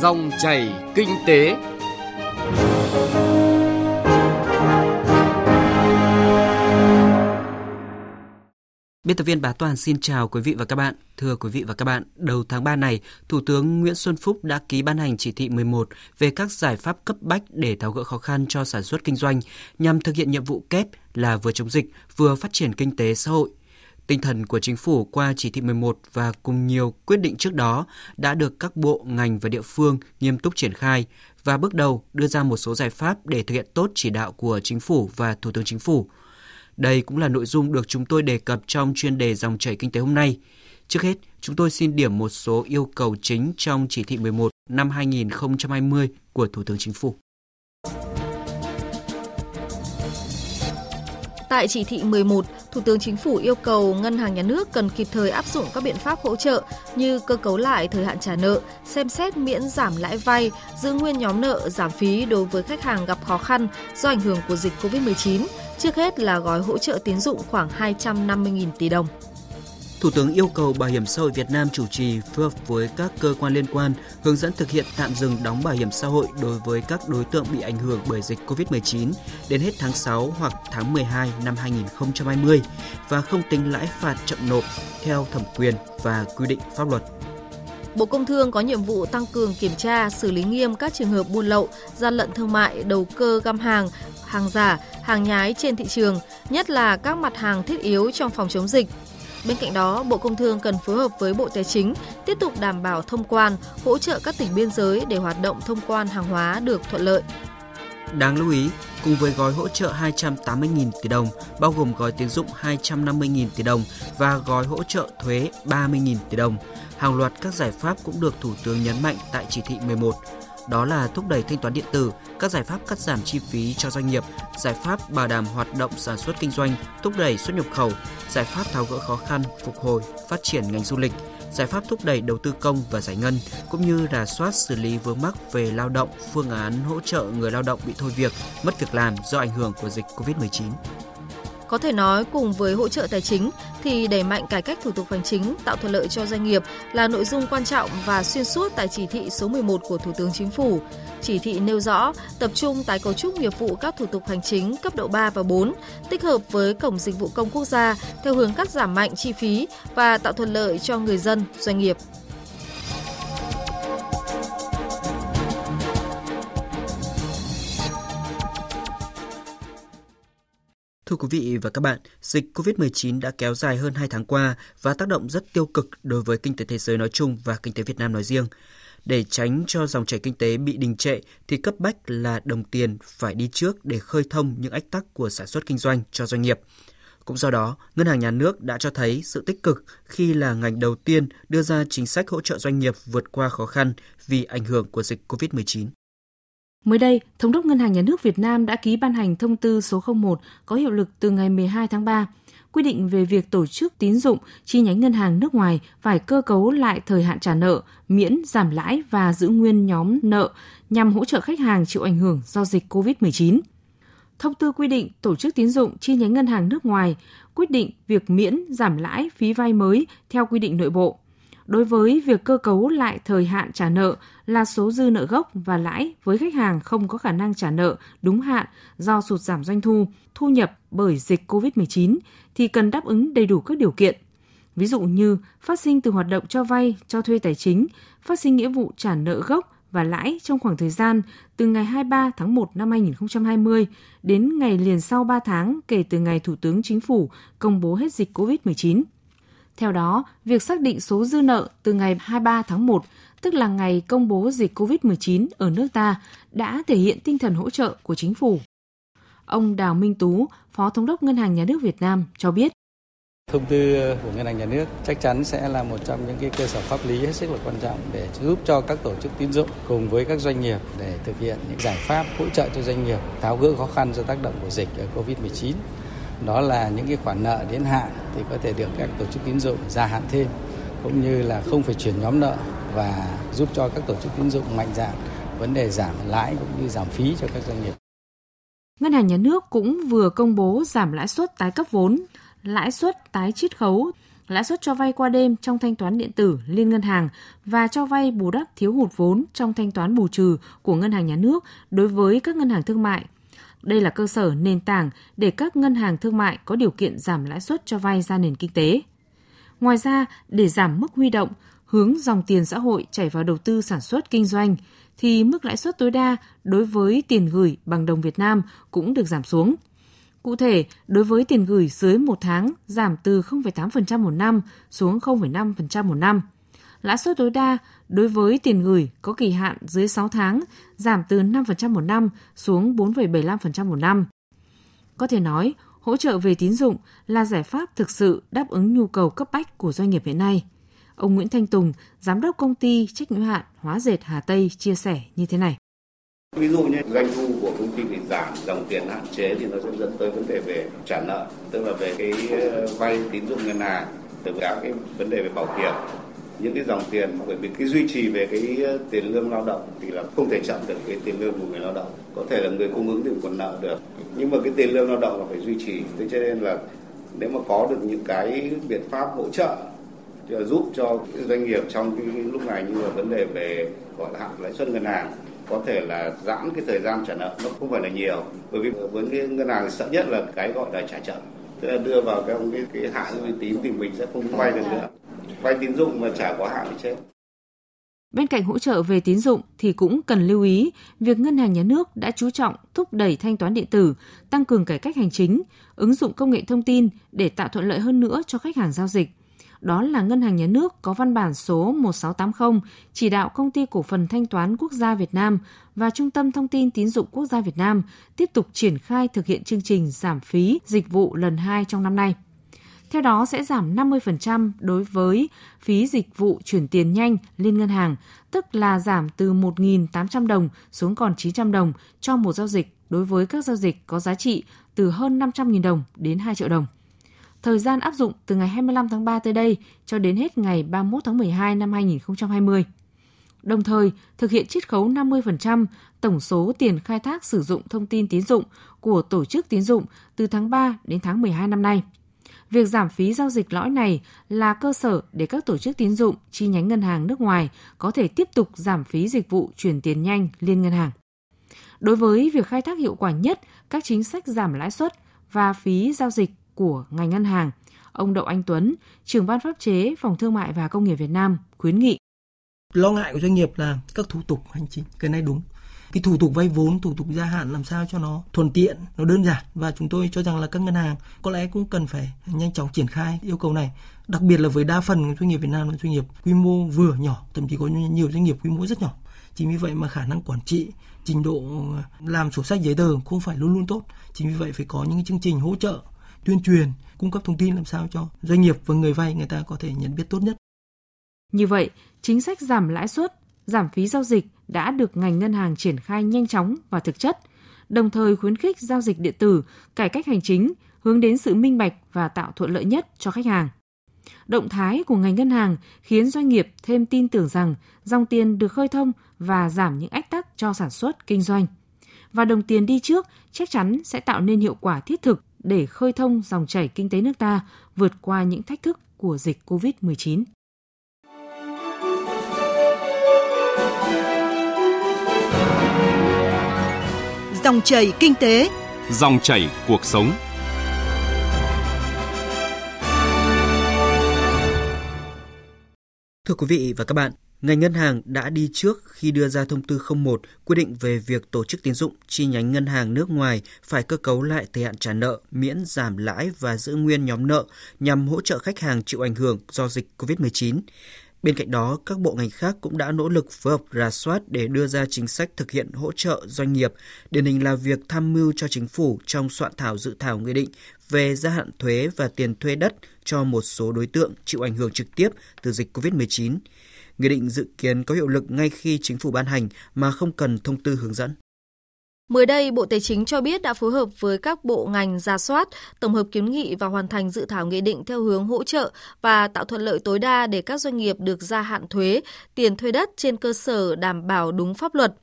Dòng chảy kinh tế. Biên tập viên Bá Toàn xin chào quý vị và các bạn. Thưa quý vị và các bạn, đầu tháng 3 này, Thủ tướng Nguyễn Xuân Phúc đã ký ban hành chỉ thị 11 về các giải pháp cấp bách để tháo gỡ khó khăn cho sản xuất kinh doanh nhằm thực hiện nhiệm vụ kép là vừa chống dịch, vừa phát triển kinh tế xã hội. Tinh thần của chính phủ qua chỉ thị 11 và cùng nhiều quyết định trước đó đã được các bộ, ngành và địa phương nghiêm túc triển khai và bước đầu đưa ra một số giải pháp để thực hiện tốt chỉ đạo của chính phủ và Thủ tướng Chính phủ. Đây cũng là nội dung được chúng tôi đề cập trong chuyên đề dòng chảy kinh tế hôm nay. Trước hết, chúng tôi xin điểm một số yêu cầu chính trong chỉ thị 11 năm 2020 của Thủ tướng Chính phủ. Tại chỉ thị 11, Thủ tướng Chính phủ yêu cầu Ngân hàng Nhà nước cần kịp thời áp dụng các biện pháp hỗ trợ như cơ cấu lại thời hạn trả nợ, xem xét miễn giảm lãi vay, giữ nguyên nhóm nợ, giảm phí đối với khách hàng gặp khó khăn do ảnh hưởng của dịch COVID-19. Trước hết là gói hỗ trợ tín dụng khoảng 250.000 tỷ đồng. Thủ tướng yêu cầu Bảo hiểm xã hội Việt Nam chủ trì phối hợp với các cơ quan liên quan hướng dẫn thực hiện tạm dừng đóng bảo hiểm xã hội đối với các đối tượng bị ảnh hưởng bởi dịch COVID-19 đến hết tháng 6 hoặc tháng 12 năm 2020 và không tính lãi phạt chậm nộp theo thẩm quyền và quy định pháp luật. Bộ Công Thương có nhiệm vụ tăng cường kiểm tra, xử lý nghiêm các trường hợp buôn lậu, gian lận thương mại, đầu cơ găm hàng, hàng giả, hàng nhái trên thị trường, nhất là các mặt hàng thiết yếu trong phòng chống dịch, Bên cạnh đó, Bộ Công Thương cần phối hợp với Bộ Tài chính tiếp tục đảm bảo thông quan, hỗ trợ các tỉnh biên giới để hoạt động thông quan hàng hóa được thuận lợi. Đáng lưu ý, cùng với gói hỗ trợ 280.000 tỷ đồng, bao gồm gói tín dụng 250.000 tỷ đồng và gói hỗ trợ thuế 30.000 tỷ đồng, hàng loạt các giải pháp cũng được Thủ tướng nhấn mạnh tại chỉ thị 11 đó là thúc đẩy thanh toán điện tử, các giải pháp cắt giảm chi phí cho doanh nghiệp, giải pháp bảo đảm hoạt động sản xuất kinh doanh, thúc đẩy xuất nhập khẩu, giải pháp tháo gỡ khó khăn, phục hồi, phát triển ngành du lịch, giải pháp thúc đẩy đầu tư công và giải ngân, cũng như rà soát xử lý vướng mắc về lao động, phương án hỗ trợ người lao động bị thôi việc, mất việc làm do ảnh hưởng của dịch COVID-19. Có thể nói cùng với hỗ trợ tài chính thì đẩy mạnh cải cách thủ tục hành chính, tạo thuận lợi cho doanh nghiệp là nội dung quan trọng và xuyên suốt tại chỉ thị số 11 của Thủ tướng Chính phủ. Chỉ thị nêu rõ tập trung tái cấu trúc nghiệp vụ các thủ tục hành chính cấp độ 3 và 4, tích hợp với Cổng Dịch vụ Công Quốc gia theo hướng cắt giảm mạnh chi phí và tạo thuận lợi cho người dân, doanh nghiệp. Thưa quý vị và các bạn, dịch COVID-19 đã kéo dài hơn 2 tháng qua và tác động rất tiêu cực đối với kinh tế thế giới nói chung và kinh tế Việt Nam nói riêng. Để tránh cho dòng chảy kinh tế bị đình trệ thì cấp bách là đồng tiền phải đi trước để khơi thông những ách tắc của sản xuất kinh doanh cho doanh nghiệp. Cũng do đó, Ngân hàng Nhà nước đã cho thấy sự tích cực khi là ngành đầu tiên đưa ra chính sách hỗ trợ doanh nghiệp vượt qua khó khăn vì ảnh hưởng của dịch COVID-19. Mới đây, Thống đốc Ngân hàng Nhà nước Việt Nam đã ký ban hành thông tư số 01 có hiệu lực từ ngày 12 tháng 3, quy định về việc tổ chức tín dụng chi nhánh ngân hàng nước ngoài phải cơ cấu lại thời hạn trả nợ, miễn giảm lãi và giữ nguyên nhóm nợ nhằm hỗ trợ khách hàng chịu ảnh hưởng do dịch COVID-19. Thông tư quy định tổ chức tín dụng chi nhánh ngân hàng nước ngoài quyết định việc miễn giảm lãi phí vay mới theo quy định nội bộ đối với việc cơ cấu lại thời hạn trả nợ là số dư nợ gốc và lãi với khách hàng không có khả năng trả nợ đúng hạn do sụt giảm doanh thu, thu nhập bởi dịch COVID-19 thì cần đáp ứng đầy đủ các điều kiện. Ví dụ như phát sinh từ hoạt động cho vay, cho thuê tài chính, phát sinh nghĩa vụ trả nợ gốc và lãi trong khoảng thời gian từ ngày 23 tháng 1 năm 2020 đến ngày liền sau 3 tháng kể từ ngày Thủ tướng Chính phủ công bố hết dịch COVID-19. Theo đó, việc xác định số dư nợ từ ngày 23 tháng 1, tức là ngày công bố dịch COVID-19 ở nước ta, đã thể hiện tinh thần hỗ trợ của chính phủ. Ông Đào Minh Tú, Phó Thống đốc Ngân hàng Nhà nước Việt Nam cho biết. Thông tư của Ngân hàng Nhà nước chắc chắn sẽ là một trong những cái cơ sở pháp lý hết sức là quan trọng để giúp cho các tổ chức tín dụng cùng với các doanh nghiệp để thực hiện những giải pháp hỗ trợ cho doanh nghiệp tháo gỡ khó khăn do tác động của dịch COVID-19 đó là những cái khoản nợ đến hạn thì có thể được các tổ chức tín dụng gia hạn thêm cũng như là không phải chuyển nhóm nợ và giúp cho các tổ chức tín dụng mạnh dạn vấn đề giảm lãi cũng như giảm phí cho các doanh nghiệp. Ngân hàng Nhà nước cũng vừa công bố giảm lãi suất tái cấp vốn, lãi suất tái chiết khấu lãi suất cho vay qua đêm trong thanh toán điện tử liên ngân hàng và cho vay bù đắp thiếu hụt vốn trong thanh toán bù trừ của ngân hàng nhà nước đối với các ngân hàng thương mại. Đây là cơ sở nền tảng để các ngân hàng thương mại có điều kiện giảm lãi suất cho vay ra nền kinh tế. Ngoài ra, để giảm mức huy động, hướng dòng tiền xã hội chảy vào đầu tư sản xuất kinh doanh, thì mức lãi suất tối đa đối với tiền gửi bằng đồng Việt Nam cũng được giảm xuống. Cụ thể, đối với tiền gửi dưới một tháng giảm từ 0,8% một năm xuống 0,5% một năm. Lãi suất tối đa đối với tiền gửi có kỳ hạn dưới 6 tháng giảm từ 5% một năm xuống 4,75% một năm. Có thể nói, hỗ trợ về tín dụng là giải pháp thực sự đáp ứng nhu cầu cấp bách của doanh nghiệp hiện nay. Ông Nguyễn Thanh Tùng, giám đốc công ty trách nhiệm hạn Hóa dệt Hà Tây chia sẻ như thế này. Ví dụ như doanh thu của công ty bị giảm, dòng tiền hạn chế thì nó sẽ dẫn tới vấn đề về trả nợ, tức là về cái ờ, vay tín dụng ngân hàng, từ cả cái vấn đề về bảo hiểm, những cái dòng tiền bởi vì cái duy trì về cái ờ, tiền lương lao động thì là không thể chậm được cái tiền lương của người lao động. Có thể là người cung ứng thì còn nợ được nhưng mà cái tiền lương lao động là phải duy trì. Thế cho nên là nếu mà có được những cái biện pháp hỗ trợ giúp cho doanh nghiệp trong cái lúc này như là vấn đề về gọi là hạn lãi suất ngân hàng có thể là giãn cái thời gian trả nợ nó không phải là nhiều. Bởi vì với cái ngân hàng sợ nhất là cái gọi là trả chậm. Tức là đưa vào cái cái, cái hạn uy tín thì mình sẽ không vay được nữa vay tín dụng mà trả quá hạn thì chết Bên cạnh hỗ trợ về tín dụng thì cũng cần lưu ý việc ngân hàng nhà nước đã chú trọng thúc đẩy thanh toán điện tử, tăng cường cải cách hành chính, ứng dụng công nghệ thông tin để tạo thuận lợi hơn nữa cho khách hàng giao dịch – đó là Ngân hàng Nhà nước có văn bản số 1680 chỉ đạo Công ty Cổ phần Thanh toán Quốc gia Việt Nam và Trung tâm Thông tin Tín dụng Quốc gia Việt Nam tiếp tục triển khai thực hiện chương trình giảm phí dịch vụ lần 2 trong năm nay. Theo đó sẽ giảm 50% đối với phí dịch vụ chuyển tiền nhanh lên ngân hàng, tức là giảm từ 1.800 đồng xuống còn 900 đồng cho một giao dịch đối với các giao dịch có giá trị từ hơn 500.000 đồng đến 2 triệu đồng. Thời gian áp dụng từ ngày 25 tháng 3 tới đây cho đến hết ngày 31 tháng 12 năm 2020. Đồng thời, thực hiện chiết khấu 50% tổng số tiền khai thác sử dụng thông tin tín dụng của tổ chức tín dụng từ tháng 3 đến tháng 12 năm nay. Việc giảm phí giao dịch lõi này là cơ sở để các tổ chức tín dụng chi nhánh ngân hàng nước ngoài có thể tiếp tục giảm phí dịch vụ chuyển tiền nhanh liên ngân hàng. Đối với việc khai thác hiệu quả nhất các chính sách giảm lãi suất và phí giao dịch của ngành ngân hàng, ông Đậu Anh Tuấn, trưởng ban pháp chế Phòng Thương mại và Công nghiệp Việt Nam khuyến nghị. Lo ngại của doanh nghiệp là các thủ tục hành chính, cái này đúng. Cái thủ tục vay vốn, thủ tục gia hạn làm sao cho nó thuận tiện, nó đơn giản và chúng tôi cho rằng là các ngân hàng có lẽ cũng cần phải nhanh chóng triển khai yêu cầu này. Đặc biệt là với đa phần doanh nghiệp Việt Nam là doanh nghiệp quy mô vừa nhỏ, thậm chí có nhiều doanh nghiệp quy mô rất nhỏ. Chính vì vậy mà khả năng quản trị, trình độ ờ, làm sổ sách giấy tờ không phải luôn luôn tốt. Chính vì vậy phải có những chương trình hỗ trợ tuyên truyền, cung cấp thông tin làm sao cho doanh nghiệp và người vay người ta có thể nhận biết tốt nhất. Như vậy, chính sách giảm lãi suất, giảm phí giao dịch đã được ngành ngân hàng triển khai nhanh chóng và thực chất, đồng thời khuyến khích giao dịch điện tử, cải cách hành chính, hướng đến sự minh bạch và tạo thuận lợi nhất cho khách hàng. Động thái của ngành ngân hàng khiến doanh nghiệp thêm tin tưởng rằng dòng tiền được khơi thông và giảm những ách tắc cho sản xuất kinh doanh. Và đồng tiền đi trước chắc chắn sẽ tạo nên hiệu quả thiết thực để khơi thông dòng chảy kinh tế nước ta vượt qua những thách thức của dịch COVID-19. Dòng chảy kinh tế, dòng chảy cuộc sống. Thưa quý vị và các bạn, Ngành ngân hàng đã đi trước khi đưa ra thông tư 01 quy định về việc tổ chức tín dụng chi nhánh ngân hàng nước ngoài phải cơ cấu lại thời hạn trả nợ, miễn giảm lãi và giữ nguyên nhóm nợ nhằm hỗ trợ khách hàng chịu ảnh hưởng do dịch COVID-19. Bên cạnh đó, các bộ ngành khác cũng đã nỗ lực phối hợp rà soát để đưa ra chính sách thực hiện hỗ trợ doanh nghiệp, điển hình là việc tham mưu cho chính phủ trong soạn thảo dự thảo nghị định về gia hạn thuế và tiền thuê đất cho một số đối tượng chịu ảnh hưởng trực tiếp từ dịch COVID-19. Nghị định dự kiến có hiệu lực ngay khi chính phủ ban hành mà không cần thông tư hướng dẫn. Mới đây, Bộ Tài chính cho biết đã phối hợp với các bộ ngành ra soát, tổng hợp kiến nghị và hoàn thành dự thảo nghị định theo hướng hỗ trợ và tạo thuận lợi tối đa để các doanh nghiệp được gia hạn thuế, tiền thuê đất trên cơ sở đảm bảo đúng pháp luật.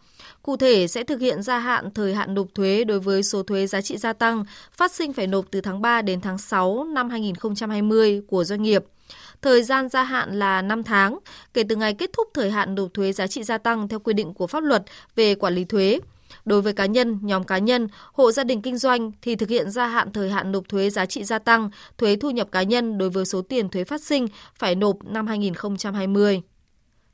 Cụ thể sẽ thực hiện gia hạn thời hạn nộp thuế đối với số thuế giá trị gia tăng phát sinh phải nộp từ tháng 3 đến tháng 6 năm 2020 của doanh nghiệp Thời gian gia hạn là 5 tháng, kể từ ngày kết thúc thời hạn nộp thuế giá trị gia tăng theo quy định của pháp luật về quản lý thuế. Đối với cá nhân, nhóm cá nhân, hộ gia đình kinh doanh thì thực hiện gia hạn thời hạn nộp thuế giá trị gia tăng, thuế thu nhập cá nhân đối với số tiền thuế phát sinh phải nộp năm 2020.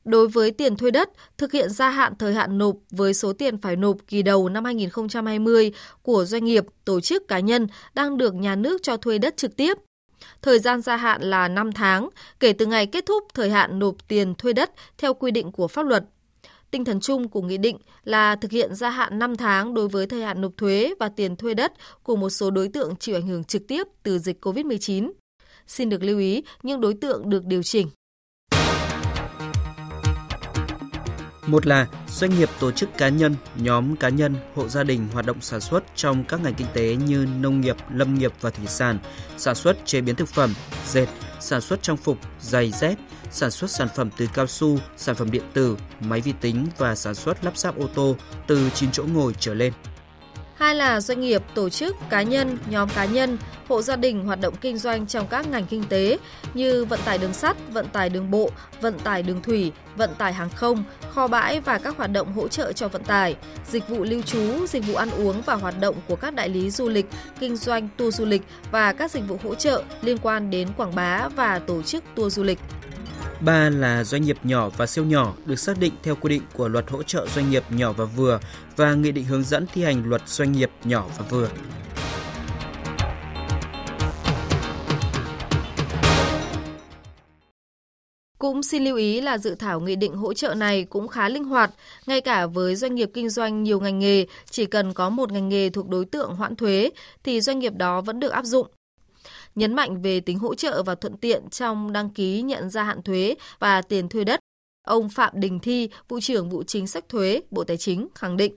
Đối với tiền thuê đất, thực hiện gia hạn thời hạn nộp với số tiền phải nộp kỳ đầu năm 2020 của doanh nghiệp, tổ chức cá nhân đang được nhà nước cho thuê đất trực tiếp. Thời gian gia hạn là 5 tháng, kể từ ngày kết thúc thời hạn nộp tiền thuê đất theo quy định của pháp luật. Tinh thần chung của nghị định là thực hiện gia hạn 5 tháng đối với thời hạn nộp thuế và tiền thuê đất của một số đối tượng chịu ảnh hưởng trực tiếp từ dịch COVID-19. Xin được lưu ý những đối tượng được điều chỉnh. Một là doanh nghiệp tổ chức cá nhân, nhóm cá nhân, hộ gia đình hoạt động sản xuất trong các ngành kinh tế như nông nghiệp, lâm nghiệp và thủy sản, sản xuất chế biến thực phẩm, dệt, sản xuất trang phục, giày dép, sản xuất sản phẩm từ cao su, sản phẩm điện tử, máy vi tính và sản xuất lắp ráp ô tô từ 9 chỗ ngồi trở lên. Hai là doanh nghiệp, tổ chức, cá nhân, nhóm cá nhân, hộ gia đình hoạt động kinh doanh trong các ngành kinh tế như vận tải đường sắt, vận tải đường bộ, vận tải đường thủy, vận tải hàng không, kho bãi và các hoạt động hỗ trợ cho vận tải, dịch vụ lưu trú, dịch vụ ăn uống và hoạt động của các đại lý du lịch, kinh doanh tour du lịch và các dịch vụ hỗ trợ liên quan đến quảng bá và tổ chức tour du lịch. Ba là doanh nghiệp nhỏ và siêu nhỏ được xác định theo quy định của Luật hỗ trợ doanh nghiệp nhỏ và vừa và Nghị định hướng dẫn thi hành Luật doanh nghiệp nhỏ và vừa. Cũng xin lưu ý là dự thảo nghị định hỗ trợ này cũng khá linh hoạt, ngay cả với doanh nghiệp kinh doanh nhiều ngành nghề, chỉ cần có một ngành nghề thuộc đối tượng hoãn thuế thì doanh nghiệp đó vẫn được áp dụng nhấn mạnh về tính hỗ trợ và thuận tiện trong đăng ký nhận gia hạn thuế và tiền thuê đất. Ông Phạm Đình Thi, vụ trưởng vụ chính sách thuế, Bộ Tài chính khẳng định.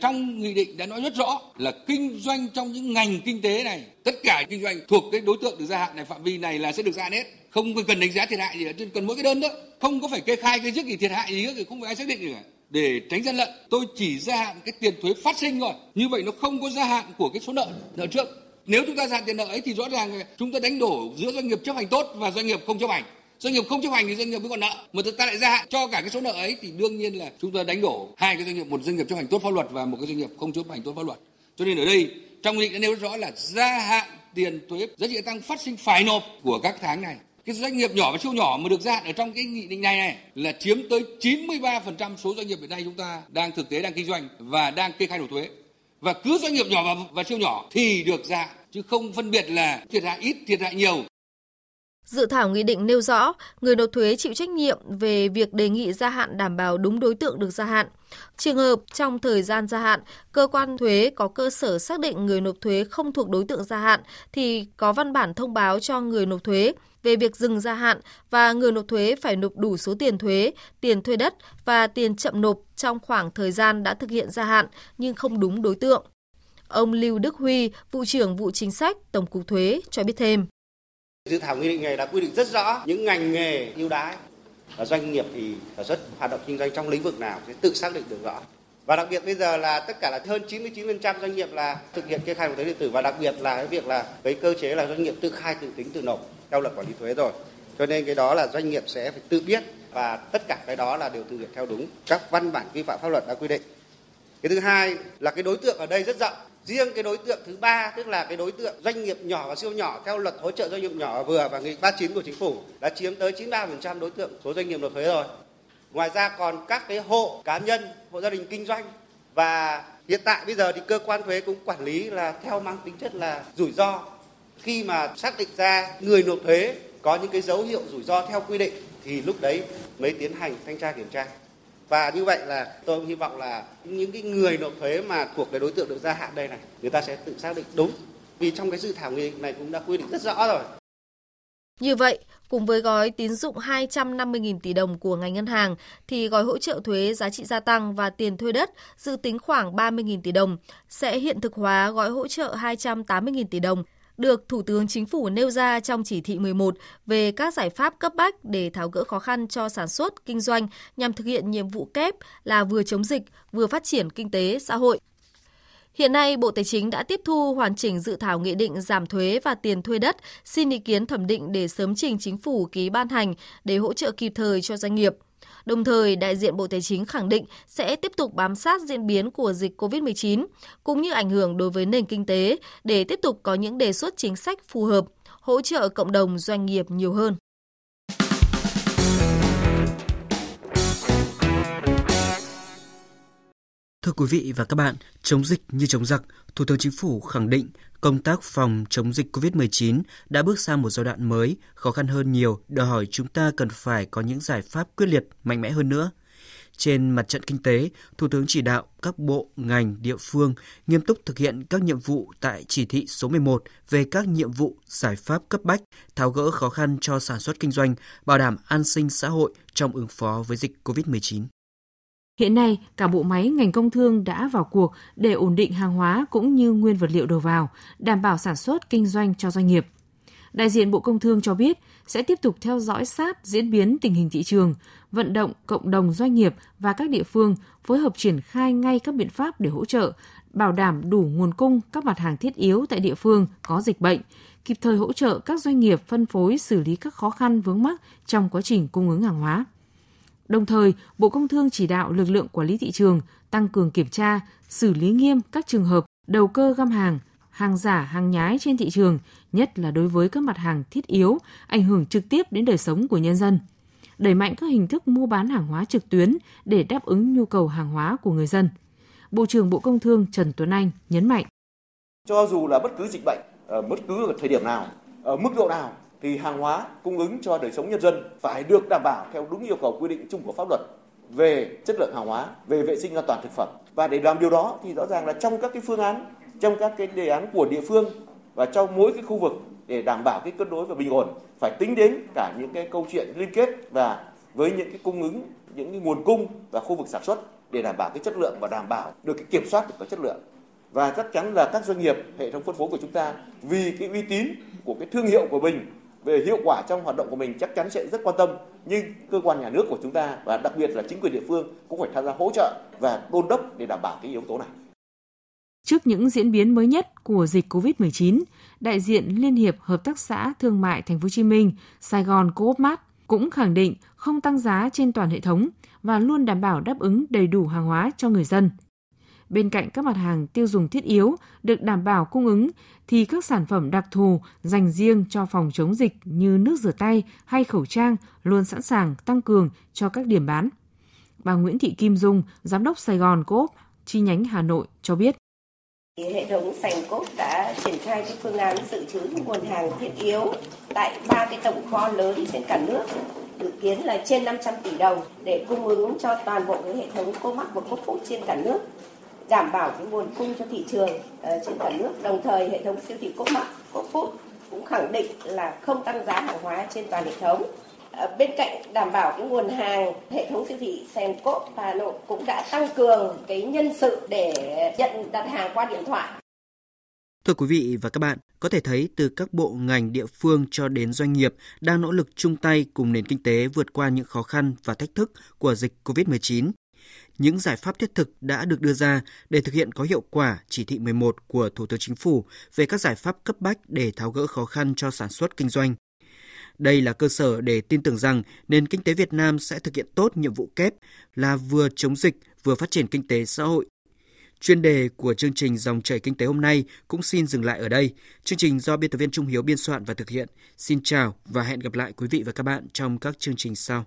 Trong nghị định đã nói rất rõ là kinh doanh trong những ngành kinh tế này tất cả kinh doanh thuộc cái đối tượng được gia hạn này phạm vi này là sẽ được gia hạn hết. Không cần đánh giá thiệt hại gì hết cần mỗi cái đơn đó. Không có phải kê khai cái trước gì thiệt hại gì nữa thì không phải ai xác định được. Cả để tránh gian lận tôi chỉ gia hạn cái tiền thuế phát sinh rồi như vậy nó không có gia hạn của cái số nợ nợ trước nếu chúng ta giảm tiền nợ ấy thì rõ ràng chúng ta đánh đổ giữa doanh nghiệp chấp hành tốt và doanh nghiệp không chấp hành. Doanh nghiệp không chấp hành thì doanh nghiệp mới còn nợ. Mà chúng ta lại gia hạn cho cả cái số nợ ấy thì đương nhiên là chúng ta đánh đổ hai cái doanh nghiệp, một doanh nghiệp chấp hành tốt pháp luật và một cái doanh nghiệp không chấp hành tốt pháp luật. Cho nên ở đây, trong nghị định đã nêu rõ là gia hạn tiền thuế, giá trị tăng phát sinh phải nộp của các tháng này. Cái doanh nghiệp nhỏ và siêu nhỏ mà được gia hạn ở trong cái nghị định này này là chiếm tới 93% số doanh nghiệp hiện nay chúng ta đang thực tế, đang kinh doanh và đang kê khai nộp thuế và cứ doanh nghiệp nhỏ và, và siêu nhỏ thì được gia chứ không phân biệt là thiệt hại ít thiệt hại nhiều Dự thảo nghị định nêu rõ, người nộp thuế chịu trách nhiệm về việc đề nghị gia hạn đảm bảo đúng đối tượng được gia hạn. Trường hợp trong thời gian gia hạn, cơ quan thuế có cơ sở xác định người nộp thuế không thuộc đối tượng gia hạn thì có văn bản thông báo cho người nộp thuế về việc dừng gia hạn và người nộp thuế phải nộp đủ số tiền thuế, tiền thuê đất và tiền chậm nộp trong khoảng thời gian đã thực hiện gia hạn nhưng không đúng đối tượng. Ông Lưu Đức Huy, vụ trưởng vụ chính sách Tổng cục Thuế cho biết thêm. Dự thảo nghị định này đã quy định rất rõ những ngành nghề ưu đãi và doanh nghiệp thì sản xuất hoạt động kinh doanh trong lĩnh vực nào sẽ tự xác định được rõ. Và đặc biệt bây giờ là tất cả là hơn 99% doanh nghiệp là thực hiện kê khai nộp thuế điện tử và đặc biệt là cái việc là cái cơ chế là doanh nghiệp tự khai tự tính tự nộp theo luật quản lý thuế rồi. Cho nên cái đó là doanh nghiệp sẽ phải tự biết và tất cả cái đó là đều thực hiện theo đúng các văn bản quy phạm pháp luật đã quy định. Cái thứ hai là cái đối tượng ở đây rất rộng riêng cái đối tượng thứ ba, tức là cái đối tượng doanh nghiệp nhỏ và siêu nhỏ theo luật hỗ trợ doanh nghiệp nhỏ và vừa và nghị định 39 của chính phủ đã chiếm tới 93% đối tượng số doanh nghiệp nộp thuế rồi. Ngoài ra còn các cái hộ cá nhân, hộ gia đình kinh doanh. Và hiện tại bây giờ thì cơ quan thuế cũng quản lý là theo mang tính chất là rủi ro. Khi mà xác định ra người nộp thuế có những cái dấu hiệu rủi ro theo quy định thì lúc đấy mới tiến hành thanh tra kiểm tra. Và như vậy là tôi hy vọng là những cái người nộp thuế mà thuộc cái đối tượng được gia hạn đây này người ta sẽ tự xác định đúng. Vì trong cái dự thảo nghị định này cũng đã quy định rất rõ rồi. Như vậy, cùng với gói tín dụng 250.000 tỷ đồng của ngành ngân hàng, thì gói hỗ trợ thuế giá trị gia tăng và tiền thuê đất dự tính khoảng 30.000 tỷ đồng sẽ hiện thực hóa gói hỗ trợ 280.000 tỷ đồng được Thủ tướng Chính phủ nêu ra trong chỉ thị 11 về các giải pháp cấp bách để tháo gỡ khó khăn cho sản xuất, kinh doanh nhằm thực hiện nhiệm vụ kép là vừa chống dịch, vừa phát triển kinh tế xã hội. Hiện nay, Bộ Tài chính đã tiếp thu hoàn chỉnh dự thảo nghị định giảm thuế và tiền thuê đất, xin ý kiến thẩm định để sớm trình chính phủ ký ban hành để hỗ trợ kịp thời cho doanh nghiệp. Đồng thời, đại diện Bộ Tài chính khẳng định sẽ tiếp tục bám sát diễn biến của dịch COVID-19 cũng như ảnh hưởng đối với nền kinh tế để tiếp tục có những đề xuất chính sách phù hợp, hỗ trợ cộng đồng doanh nghiệp nhiều hơn. Thưa quý vị và các bạn, chống dịch như chống giặc, Thủ tướng Chính phủ khẳng định công tác phòng chống dịch COVID-19 đã bước sang một giai đoạn mới, khó khăn hơn nhiều, đòi hỏi chúng ta cần phải có những giải pháp quyết liệt, mạnh mẽ hơn nữa. Trên mặt trận kinh tế, Thủ tướng chỉ đạo các bộ, ngành, địa phương nghiêm túc thực hiện các nhiệm vụ tại chỉ thị số 11 về các nhiệm vụ, giải pháp cấp bách, tháo gỡ khó khăn cho sản xuất kinh doanh, bảo đảm an sinh xã hội trong ứng phó với dịch COVID-19. Hiện nay, cả bộ máy ngành công thương đã vào cuộc để ổn định hàng hóa cũng như nguyên vật liệu đầu vào, đảm bảo sản xuất kinh doanh cho doanh nghiệp. Đại diện Bộ Công Thương cho biết sẽ tiếp tục theo dõi sát diễn biến tình hình thị trường, vận động cộng đồng doanh nghiệp và các địa phương phối hợp triển khai ngay các biện pháp để hỗ trợ, bảo đảm đủ nguồn cung các mặt hàng thiết yếu tại địa phương có dịch bệnh, kịp thời hỗ trợ các doanh nghiệp phân phối xử lý các khó khăn vướng mắc trong quá trình cung ứng hàng hóa. Đồng thời, Bộ Công Thương chỉ đạo lực lượng quản lý thị trường tăng cường kiểm tra, xử lý nghiêm các trường hợp đầu cơ găm hàng, hàng giả, hàng nhái trên thị trường, nhất là đối với các mặt hàng thiết yếu, ảnh hưởng trực tiếp đến đời sống của nhân dân. Đẩy mạnh các hình thức mua bán hàng hóa trực tuyến để đáp ứng nhu cầu hàng hóa của người dân. Bộ trưởng Bộ Công Thương Trần Tuấn Anh nhấn mạnh. Cho dù là bất cứ dịch bệnh, ở bất cứ thời điểm nào, ở mức độ nào thì hàng hóa cung ứng cho đời sống nhân dân phải được đảm bảo theo đúng yêu cầu quy định chung của pháp luật về chất lượng hàng hóa, về vệ sinh an toàn thực phẩm. Và để làm điều đó thì rõ ràng là trong các cái phương án, trong các cái đề án của địa phương và trong mỗi cái khu vực để đảm bảo cái cân đối và bình ổn phải tính đến cả những cái câu chuyện liên kết và với những cái cung ứng những cái nguồn cung và khu vực sản xuất để đảm bảo cái chất lượng và đảm bảo được cái kiểm soát được cái chất lượng và chắc chắn là các doanh nghiệp hệ thống phân phối của chúng ta vì cái uy tín của cái thương hiệu của mình về hiệu quả trong hoạt động của mình chắc chắn sẽ rất quan tâm nhưng cơ quan nhà nước của chúng ta và đặc biệt là chính quyền địa phương cũng phải tham gia hỗ trợ và đôn đốc để đảm bảo cái yếu tố này. Trước những diễn biến mới nhất của dịch COVID-19, đại diện Liên hiệp Hợp tác xã Thương mại Thành phố Hồ Chí Minh, Sài Gòn Coop Mart cũng khẳng định không tăng giá trên toàn hệ thống và luôn đảm bảo đáp ứng đầy đủ hàng hóa cho người dân – Bên cạnh các mặt hàng tiêu dùng thiết yếu được đảm bảo cung ứng thì các sản phẩm đặc thù dành riêng cho phòng chống dịch như nước rửa tay hay khẩu trang luôn sẵn sàng tăng cường cho các điểm bán. Bà Nguyễn Thị Kim Dung, giám đốc Sài Gòn Coop chi nhánh Hà Nội cho biết hệ thống sành cốt đã triển khai cái phương án dự trữ nguồn hàng thiết yếu tại ba cái tổng kho lớn trên cả nước dự kiến là trên 500 tỷ đồng để cung ứng cho toàn bộ cái hệ thống Comac và Cofood trên cả nước đảm bảo cái nguồn cung cho thị trường ờ, trên cả nước. Đồng thời hệ thống siêu thị Cốc Mắc, Cốc Food cũng khẳng định là không tăng giá hàng hóa trên toàn hệ thống. Ờ, bên cạnh đảm bảo cái nguồn hàng, hệ thống siêu thị Senco Hà Nội cũng đã tăng cường cái nhân sự để nhận đặt hàng qua điện thoại. Thưa quý vị và các bạn, có thể thấy từ các bộ ngành địa phương cho đến doanh nghiệp đang nỗ lực chung tay cùng nền kinh tế vượt qua những khó khăn và thách thức của dịch COVID-19 những giải pháp thiết thực đã được đưa ra để thực hiện có hiệu quả chỉ thị 11 của Thủ tướng Chính phủ về các giải pháp cấp bách để tháo gỡ khó khăn cho sản xuất kinh doanh. Đây là cơ sở để tin tưởng rằng nền kinh tế Việt Nam sẽ thực hiện tốt nhiệm vụ kép là vừa chống dịch, vừa phát triển kinh tế xã hội. Chuyên đề của chương trình Dòng chảy kinh tế hôm nay cũng xin dừng lại ở đây. Chương trình do biên tập viên Trung Hiếu biên soạn và thực hiện. Xin chào và hẹn gặp lại quý vị và các bạn trong các chương trình sau.